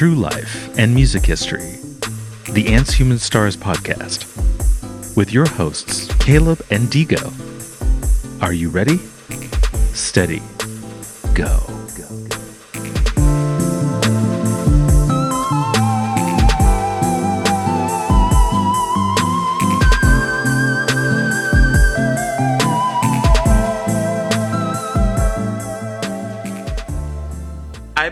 true life and music history. The Ants Human Stars podcast with your hosts, Caleb and Digo. Are you ready? Steady. Go.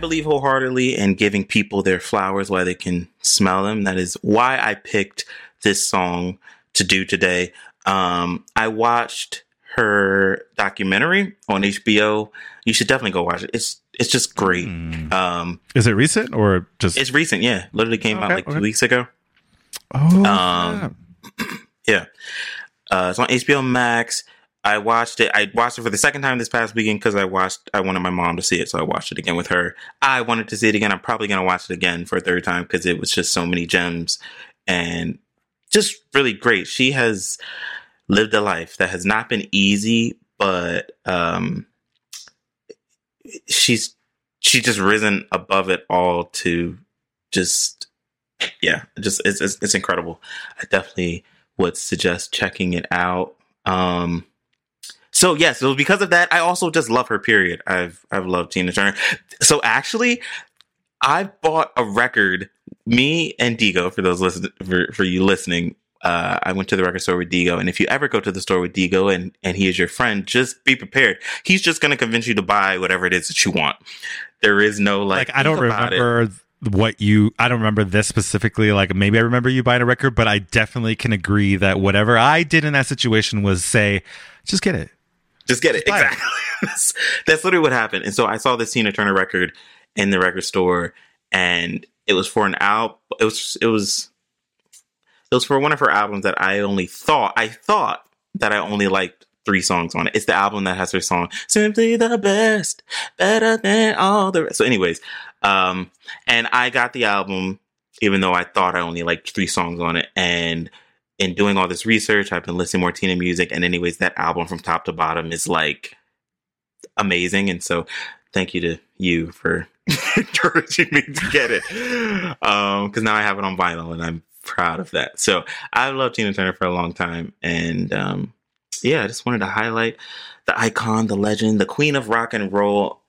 Believe wholeheartedly in giving people their flowers while they can smell them. That is why I picked this song to do today. Um, I watched her documentary on HBO. You should definitely go watch it. It's it's just great. Mm. Um, Is it recent or just? it's recent, yeah. Literally came out like okay. two weeks ago. oh, um, Yeah. Uh, it's on HBO Max. I watched it. I watched it for the second time this past weekend because I watched. I wanted my mom to see it, so I watched it again with her. I wanted to see it again. I'm probably gonna watch it again for a third time because it was just so many gems and just really great. She has lived a life that has not been easy, but um, she's she's just risen above it all to just yeah, just it's it's, it's incredible. I definitely would suggest checking it out. Um, so yes, so because of that, I also just love her. Period. I've I've loved Tina Turner. So actually, I bought a record. Me and Digo, for those listen for, for you listening, uh, I went to the record store with Digo, and if you ever go to the store with Digo and and he is your friend, just be prepared. He's just going to convince you to buy whatever it is that you want. There is no like. like I don't about it. remember what you. I don't remember this specifically. Like maybe I remember you buying a record, but I definitely can agree that whatever I did in that situation was say, just get it. Just get it. it. Exactly. that's, that's literally what happened. And so I saw this Tina Turner record in the record store and it was for an album. It was, it was, it was for one of her albums that I only thought, I thought that I only liked three songs on it. It's the album that has her song, Simply the Best, Better Than All the Rest. So anyways, um, and I got the album even though I thought I only liked three songs on it. And in doing all this research, I've been listening to more Tina music. And anyways, that album from top to bottom is like amazing. And so thank you to you for encouraging me to get it. Um, cause now I have it on vinyl and I'm proud of that. So I've loved Tina Turner for a long time. And, um, yeah, I just wanted to highlight the icon, the legend, the queen of rock and roll.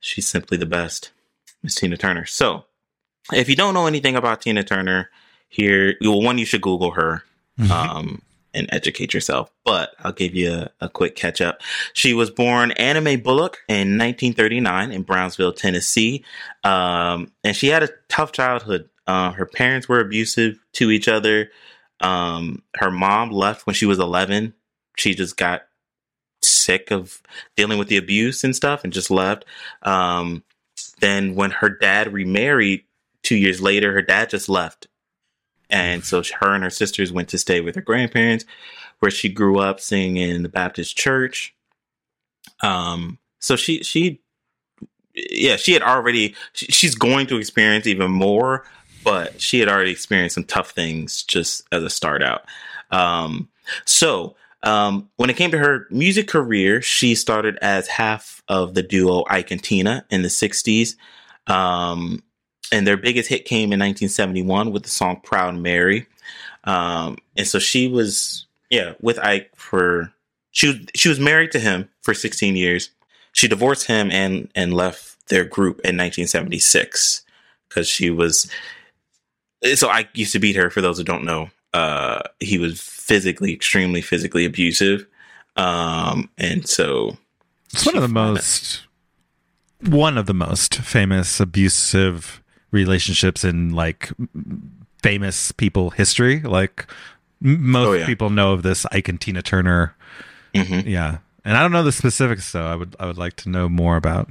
She's simply the best, Miss Tina Turner. So, if you don't know anything about Tina Turner, here, well, one, you should Google her um, and educate yourself. But I'll give you a, a quick catch up. She was born Anna Mae Bullock in 1939 in Brownsville, Tennessee. Um, and she had a tough childhood. Uh, her parents were abusive to each other. Um, her mom left when she was 11. She just got sick of dealing with the abuse and stuff and just left. Um, then when her dad remarried two years later, her dad just left. And so her and her sisters went to stay with her grandparents, where she grew up singing in the Baptist church. Um, so she, she, yeah, she had already, she, she's going to experience even more, but she had already experienced some tough things just as a start out. Um, so, um, when it came to her music career, she started as half of the duo Ike and Tina in the 60s. Um, and their biggest hit came in 1971 with the song Proud Mary. Um, and so she was, yeah, with Ike for, she, was- she was married to him for 16 years. She divorced him and, and left their group in 1976 because she was, so Ike used to beat her for those who don't know. Uh, he was physically, extremely physically abusive. Um, and so It's one of the most one of the most famous abusive relationships in like famous people history. Like most Oh, yeah. people know of this Ike and Tina Turner. mhm. Yeah, and I don't know the specifics, though. I would I would like to know more about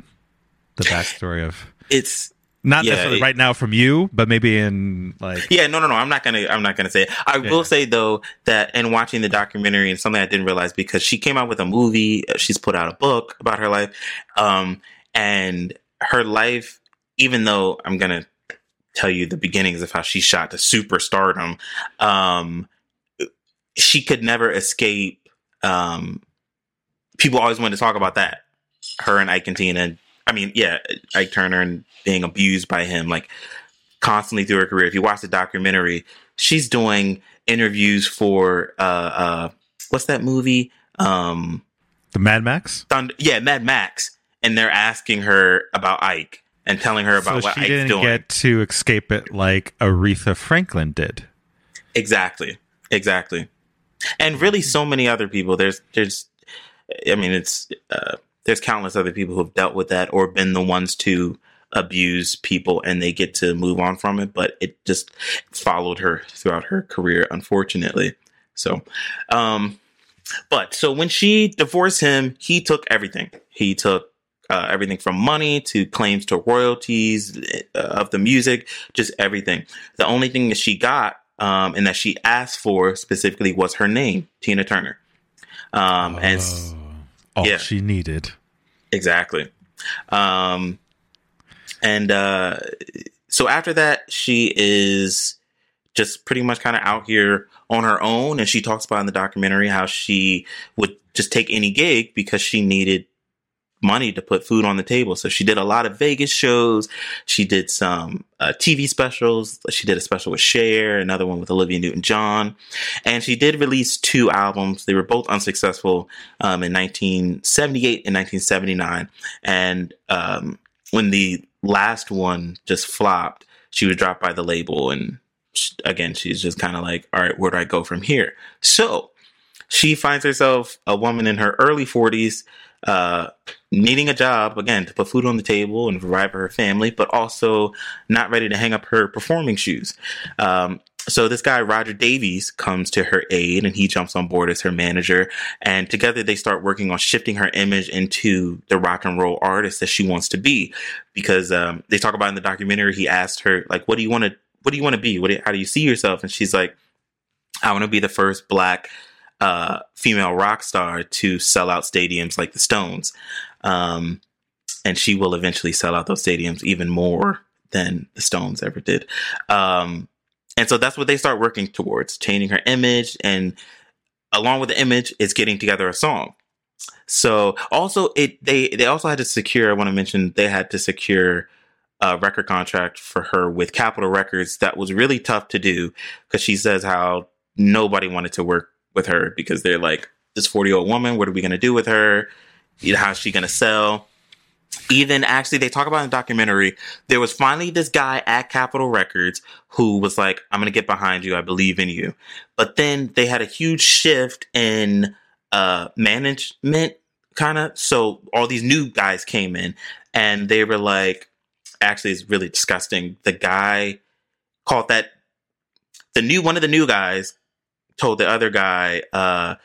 the backstory of it's, not Yeah, necessarily it- right now from you, but maybe in like Yeah, no, no, no. I'm not gonna. I'm not gonna say. It. I Yeah, will say though that in watching the documentary and something I didn't realize because she came out with a movie. uh, She's put out a book about her life, um, and her life. Even though I'm gonna tell you the beginnings of how she shot to superstardom, um, she could never escape. Um, people always wanted to talk about that. Her and Ike and Tina. I mean, yeah, Ike Turner and being abused by him. Like constantly through her career. If you watch the documentary, she's doing interviews for uh uh what's that movie? Um The Mad Max. Thunder, yeah, Mad Max, and they're asking her about Ike and telling her about so what she Ike's didn't doing. get to escape it like Aretha Franklin did. Exactly. Exactly. And really so many other people. There's there's I mean it's uh there's countless other people who've dealt with that or been the ones to abuse people and they get to move on from it, but it just followed her throughout her career, unfortunately. So um but so when she divorced him, he took everything. He took uh, everything from money to claims to royalties uh, of the music, just everything. The only thing that she got um, and that she asked for specifically was her name, Tina Turner. Um, and Oh, all yeah. she needed. exactly. Um, and uh, so after that, she is just pretty much kind of out here on her own. And she talks about in the documentary how she would just take any gig because she needed money to put food on the table. So she did a lot of Vegas shows. She did some uh, TV specials. She did a special with Cher, another one with Olivia Newton John. And she did release two albums. They were both unsuccessful um, in 1978 and 1979. And um, when the last one just flopped, she was dropped by the label. And sh- again, she's just kind of like, all right, where do I go from here? So she finds herself a woman in her early 40s, uh, needing a job again to put food on the table and provide for her family, but also not ready to hang up her performing shoes. Um, so this guy Roger Davies comes to her aid, and he jumps on board as her manager. And together they start working on shifting her image into the rock and roll artist that she wants to be. Because um, they talk about in the documentary, he asked her like, "What do you want to? What do you want to be? What? do- How do you see yourself?" And she's like, "I want to be the first black." Uh, female rock star to sell out stadiums like the Stones. Um, and she will eventually sell out those stadiums even more than the Stones ever did. Um, and so that's what they start working towards, changing her image. And along with the image, is getting together a song. So also it they they also had to secure, I want to mention they had to secure a record contract for her with Capitol Records that was really tough to do because she says how nobody wanted to work with her because they're like this 40 year old woman what are we going to do with her? How's she going to sell? Even actually they talk about in the documentary there was finally this guy at capitol records who was like i'm going to get behind you. I believe in you. But then they had a huge shift in uh management kind of so all these new guys came in and they were like actually it's really disgusting. The guy called that the new one of the new guys told the other guy, uh,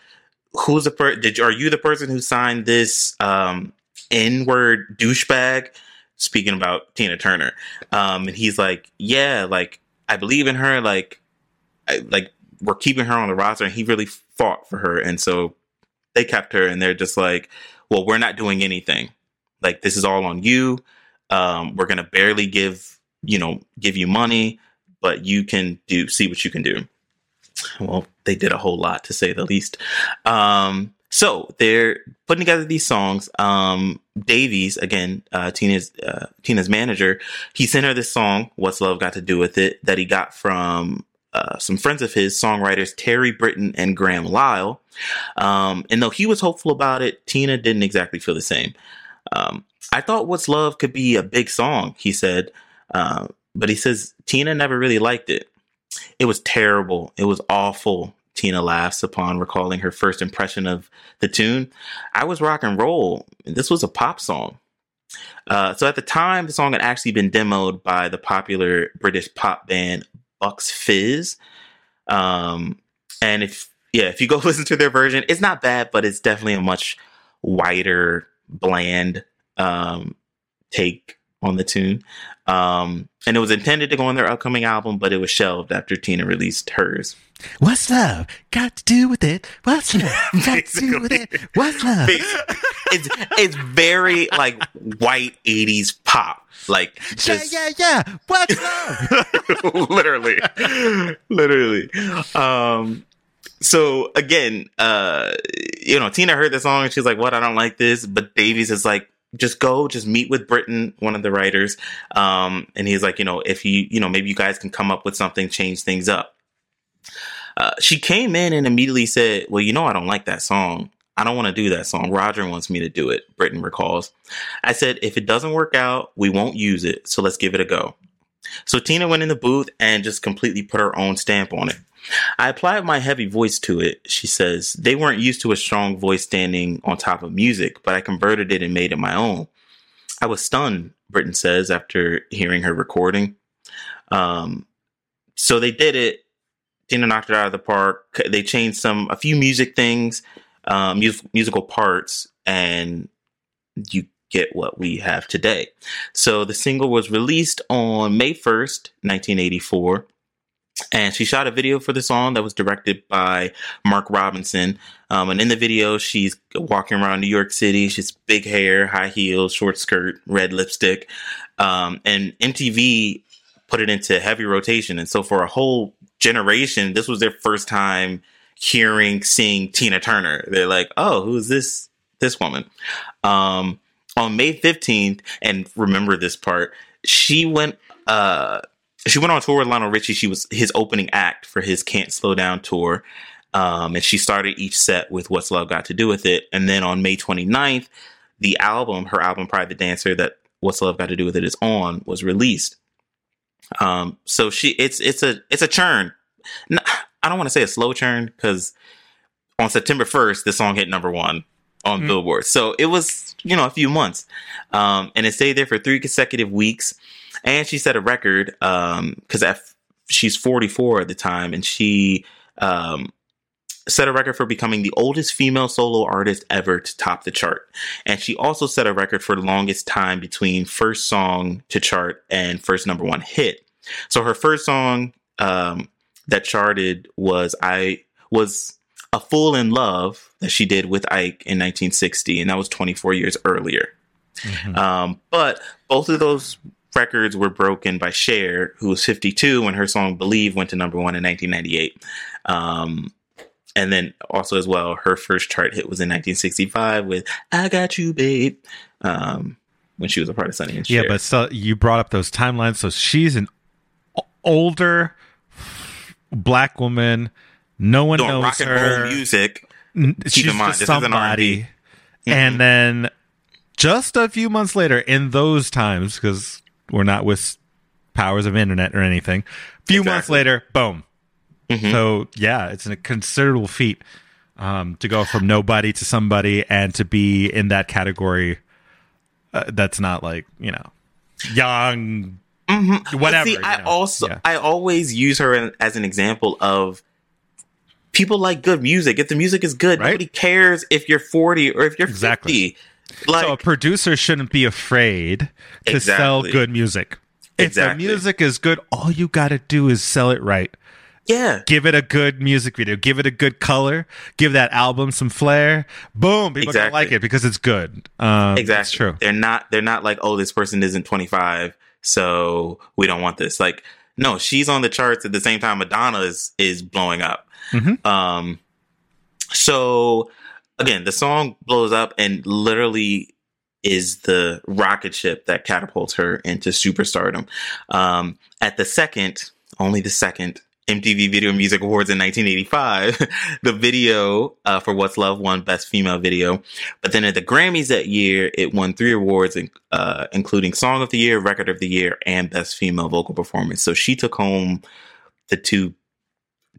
"Who's the? Did you, are you the person who signed this um, N-word douchebag?" Speaking about Tina Turner, um, and he's like, "Yeah, like I believe in her. Like, I, like we're keeping her on the roster." And he really fought for her, and so they kept her. And they're just like, "Well, we're not doing anything. Like this is all on you. Um, we're gonna barely give you know give you money, but you can do see what you can do." well, they did a whole lot to say the least. Um, so they're putting together these songs. Um, Davies, again, uh, Tina's uh, Tina's manager, he sent her this song. What's love got to do with it? That he got from uh, some friends of his, songwriters Terry Britten and Graham Lyle. Um, and though he was hopeful about it, Tina didn't exactly feel the same. Um, I thought "What's Love" could be a big song, he said, uh, but he says Tina never really liked it. It was terrible. It was awful. Tina laughs upon recalling her first impression of the tune. I was rock and roll. This was a pop song. Uh, so at the time, the song had actually been demoed by the popular British pop band Bucks Fizz. Um, and if yeah, if you go listen to their version, it's not bad, but it's definitely a much whiter, bland um, take on the tune. Um, and it was intended to go on their upcoming album, but it was shelved after Tina released hers. What's love got to do with it? What's love got to do with it? What's love? It's it's very like white '80s pop, like just yeah, yeah, yeah. What's love? literally, literally. Um, so again, uh, you know, Tina heard the song and she's like, "What? I don't like this." But Davies is like, just go, just meet with Britten, one of the writers. Um, and he's like, you know, if you, you know, maybe you guys can come up with something, change things up. Uh, she came in and immediately said, well, you know, I don't like that song. I don't want to do that song. Roger wants me to do it, Britten recalls. I said, if it doesn't work out, we won't use it. So let's give it a go. So Tina went in the booth and just completely put her own stamp on it. I applied my heavy voice to it, she says. They weren't used to a strong voice standing on top of music, but I converted it and made it my own. I was stunned, Britten says, after hearing her recording. Um, so they did it. Tina knocked it out of the park. They changed some, a few music things, um, mus- musical parts, and you get what we have today. So the single was released on May 1st, 1984. And she shot a video for the song that was directed by Mark Robinson. Um, and in the video, she's walking around New York City. She's big hair, high heels, short skirt, red lipstick. Um, and MTV put it into heavy rotation. And so for a whole generation, this was their first time hearing, seeing Tina Turner. They're like, oh, who's this, this woman? Um, on May 15th, and remember this part, she went, uh, she went on tour with Lionel Richie. She was his opening act for his Can't Slow Down tour. Um, and she started each set with What's Love Got to Do with It. And then on May 29th, the album, her album Private Dancer, that What's Love Got to Do with It is on, was released. Um, so she, it's, it's a, it's a churn. No, I don't want to say a slow churn because on September 1st, the song hit number one on mm-hmm. Billboard. So it was, you know, a few months. Um, and it stayed there for three consecutive weeks and she set a record because um, she's 44 at the time, and she um, set a record for becoming the oldest female solo artist ever to top the chart. And she also set a record for the longest time between first song to chart and first number one hit. So her first song um, that charted was I was a fool in love that she did with Ike in 1960, and that was 24 years earlier. Mm-hmm. Um, but both of those records were broken by Cher, who was 52 when her song Believe went to number one in 1998. Um, and then also as well, her first chart hit was in 1965 with "I Got You, Babe," um, when she was a part of Sonny and Cher. Yeah, but so you brought up those timelines. So she's an older black woman. No one Doing knows rock and her. Roll music. Keep in mind, this somebody. is an And mm-hmm. then just a few months later, in those times, because we're not with powers of internet or anything. A few exactly. months later, boom. Mm-hmm. So yeah, it's a considerable feat um, to go from nobody to somebody and to be in that category. Uh, that's not like you know young, mm-hmm. whatever. See, I know? also yeah. I always use her as an example of people like good music. If the music is good, right? nobody cares if you're 40 or if you're exactly. 50. Like, so a producer shouldn't be afraid to exactly. sell good music. If exactly. the music is good, all you got to do is sell it right. Yeah. Give it a good music video. Give it a good color. Give that album some flair. Boom. People exactly. like it because it's good. Um, exactly. true. They're not. They're not like, oh, this person isn't 25, so we don't want this. Like, no, she's on the charts at the same time Madonna is is blowing up. Mm-hmm. Um. So again, the song blows up and literally is the rocket ship that catapults her into superstardom. Um, at the second, only the second MTV Video Music Awards in 1985, the video uh, for What's Love won Best Female Video. But then at the Grammys that year, it won three awards, uh, including Song of the Year, Record of the Year, and Best Female Vocal Performance. So she took home the two,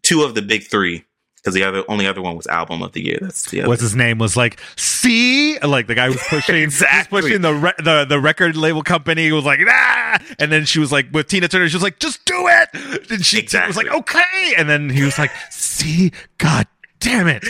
two of the big three because the other only other one was album of the year. That's the other. What's his name was like see like the guy was pushing exactly pushing the re- the the record label company was like ah, and then she was like with Tina Turner she was like just do it, and she exactly. was like okay, and then he was like see God damn it,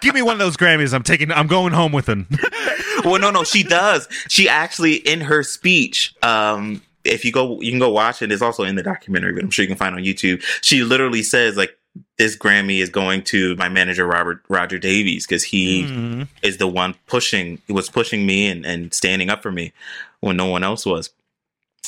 give me one of those Grammys. I'm taking I'm going home with them. well, no, no, she does. She actually in her speech. um if you go, you can go watch it. It's also in the documentary, but I'm sure you can find on YouTube. She literally says like this Grammy is going to my manager Robert Roger Davies because he mm-hmm. is the one pushing was pushing me and, and standing up for me when no one else was.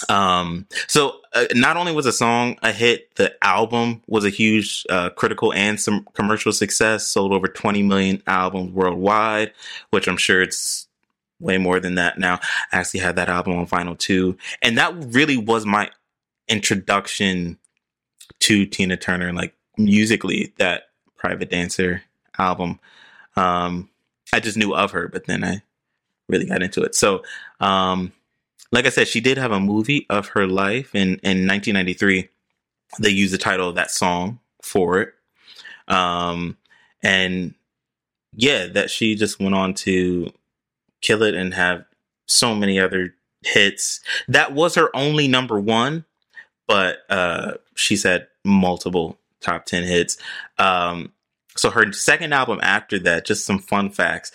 Um, so uh, not only was the song a hit, the album was a huge uh, critical and some commercial success. Sold over 20 million albums worldwide, which I'm sure it's way more than that now. I actually had that album on vinyl too. And that really was my introduction to Tina Turner, and like musically, that Private Dancer album. Um, I just knew of her, but then I really got into it. So, um, like I said, she did have a movie of her life in, in 1993. They used the title of that song for it. Um, and yeah, that she just went on to kill it and have so many other hits. That was her only number one, but uh, she's had multiple top 10 hits. Um, so her second album after that, just some fun facts.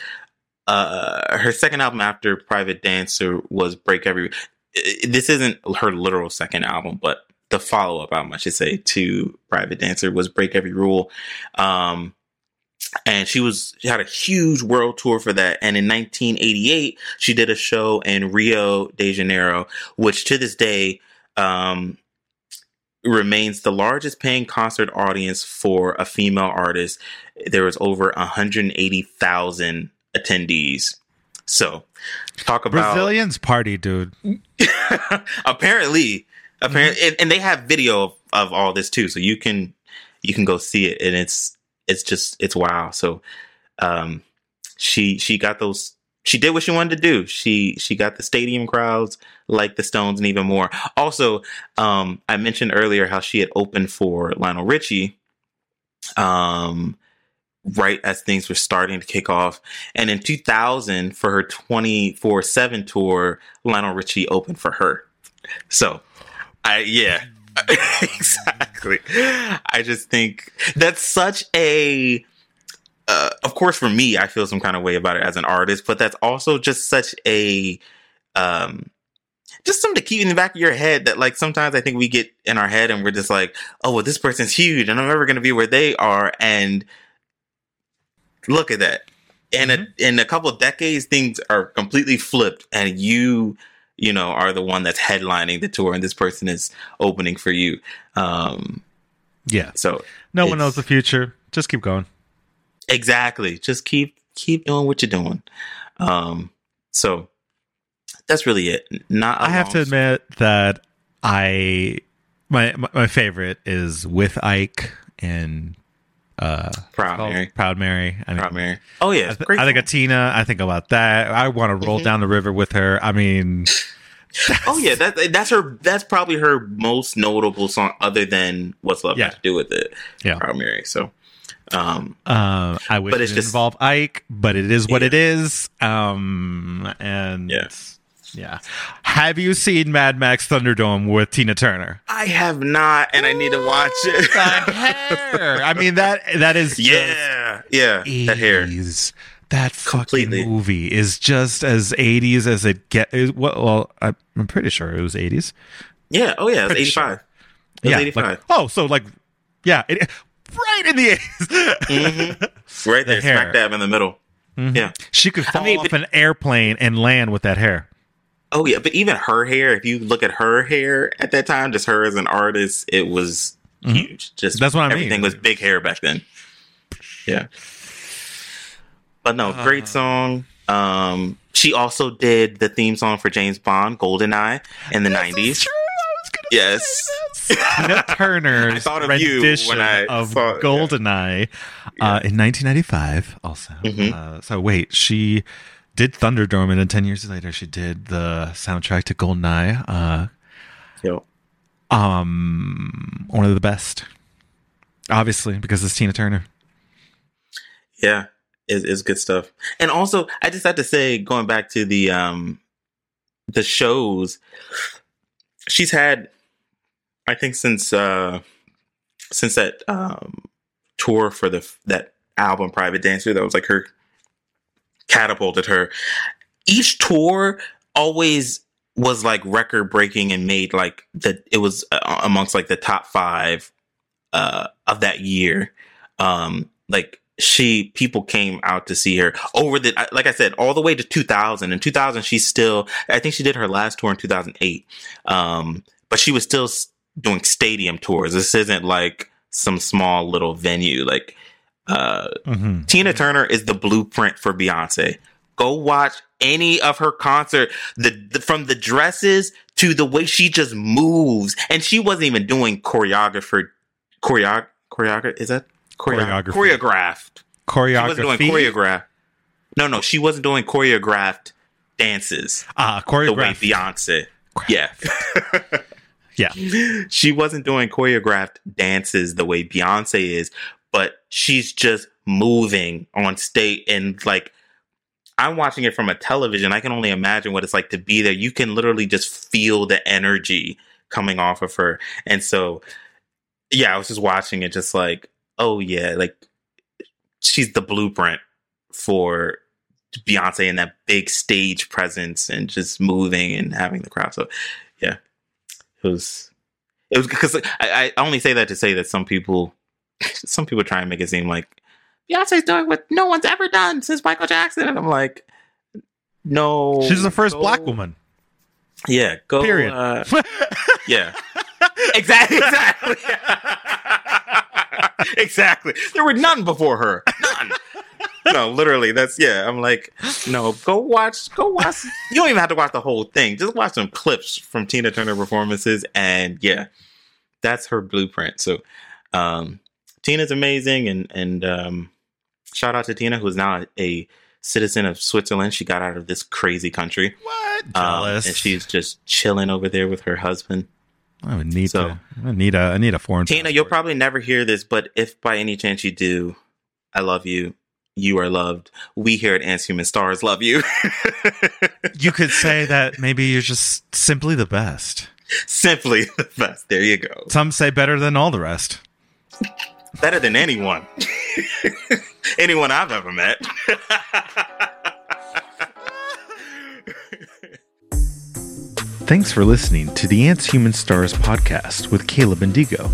Uh, her second album after Private Dancer was Break Every. This isn't her literal second album, but the follow up album, I should say, to Private Dancer was Break Every Rule. Um, and she was she had a huge world tour for that and in 1988 she did a show in rio de janeiro which to this day um, remains the largest paying concert audience for a female artist there was over 180000 attendees so talk about brazilians party dude apparently apparently mm-hmm. and, and, they have video of, of all this too so you can you can go see it and it's it's just it's wow. So um she she got those she did what she wanted to do. She she got the stadium crowds like the Stones and even more. Also, um I mentioned earlier how she had opened for Lionel Richie um right as things were starting to kick off. And in 2000 for her 24/7 tour, Lionel Richie opened for her. So, I yeah, exactly. I just think that's such a. Of course, for me, I feel some kind of way about it as an artist, but that's also just such a, um, just something to keep in the back of your head that like sometimes I think we get in our head and we're just like, oh, well, this person's huge and I'm never going to be where they are. And look at that. In mm-hmm. a, in a couple of decades, things are completely flipped and you you know, are the one that's headlining the tour and this person is opening for you. Um, yeah. So no one knows the future. Just keep going. Exactly. Just keep keep doing what you're doing. Um, so that's really it. Not I have to admit that I my my favorite is with Ike and uh Proud Mary. Proud Mary. I mean, Proud Mary. Oh yeah, I, th- I think of Tina. I think about that. I want to roll mm-hmm. down the river with her. I mean, oh yeah, that that's her. That's probably her most notable song, other than "What's Love yeah. Got to Do with It." Yeah, Proud Mary. So, um, uh, I wish but it just, involve Ike, but it is what yeah. it is. Um, and yeah. Yeah. Have you seen Mad Max Thunderdome with Tina Turner? I have not, and I need to watch it. hair. I mean that that is yeah, yeah. That hair. That fucking Completely. movie is just as 80s as it get. Well, well, I'm pretty sure it was 80s. Yeah. Oh yeah, it's 85. Sure. It yeah. 85. Like, oh, so like, yeah, it, right in the 80s. mm-hmm. Right there, the smack dab in the middle. Mm-hmm. Yeah. She could fall I mean, off but, an airplane and land with that hair. Oh yeah, but even her hair, if you look at her hair at that time, just her as an artist, it was mm-hmm. huge. Just that's what I everything mean. was big hair back then. Yeah. But no, uh, great song. Um, she also did the theme song for James Bond, Goldeneye, in the nineties. Yes. Tina Turner's rendition of, of saw, Goldeneye yeah. uh, in 1995. Also, mm-hmm. uh, so wait, she did Thunderdome, and then ten years later, she did the soundtrack to Goldeneye. Uh, yep. Um, one of the best, obviously, because it's Tina Turner. Yeah, is is good stuff. And also, I just had to say, going back to the um, the shows, she's had, I think, since uh, since that um tour for the that album, Private Dancer, that was like her catapulted her. Each tour always was like record breaking and made like that it was uh, amongst like the top 5 uh of that year. Um like she people came out to see her over the like I said all the way to 2000 in 2000 she still I think she did her last tour in 2008 um but she was still doing stadium tours this isn't like some small little venue like uh, mm-hmm. Tina Turner is the blueprint for Beyonce. Go watch any of her concert. The, the from the dresses to the way she just moves, and she wasn't even doing choreographer choreog choreographer. Is that choreography? choreographed? Choreography. She wasn't doing choreograph. No, no, she wasn't doing choreographed dances. Ah, uh, choreographed. The way Beyonce. Yeah. yeah. She wasn't doing choreographed dances the way Beyonce is, but she's just moving on stage and like I'm watching it from a television. I can only imagine what it's like to be there. You can literally just feel the energy coming off of her. And so, yeah, I was just watching it, just like, oh, yeah, like she's the blueprint for Beyonce and that big stage presence and just moving and having the crowd. So, yeah, was, it was because I, I only say that to say that some people, some people try and make it seem like Beyonce's doing what no one's ever done since Michael Jackson. And I'm like, no. She's the first go. black woman. Yeah. Go. Period. Uh, yeah. exactly. Exactly. exactly. There were none before her. None. no, literally. That's yeah. I'm like, no. Go watch. Go watch. You don't even have to watch the whole thing. Just watch some clips from Tina Turner performances, and yeah, that's her blueprint. So, um, Tina's amazing, and and um, Shout out to Tina, who is now a citizen of Switzerland. She got out of this crazy country. What? Um, Jealous. and she's just chilling over there with her husband. I would need so, to. I need a. I need a foreign. Tina, passport. you'll probably never hear this, but if by any chance you do, I love you. You are loved. We here at Ants Human Stars love you. you could say that maybe you're just simply the best. Simply the best. There you go. Some say better than all the rest. better than anyone. anyone I've ever met. Thanks for listening to the Ants Human Stars podcast with Caleb and Digo.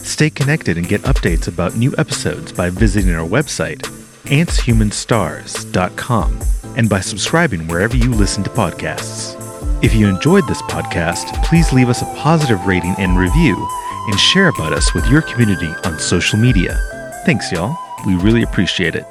Stay connected and get updates about new episodes by visiting our website, antshumansstars.com, and by subscribing wherever you listen to podcasts. If you enjoyed this podcast, please leave us a positive rating and review and share about us with your community on social media. Thanks, y'all. We really appreciate it.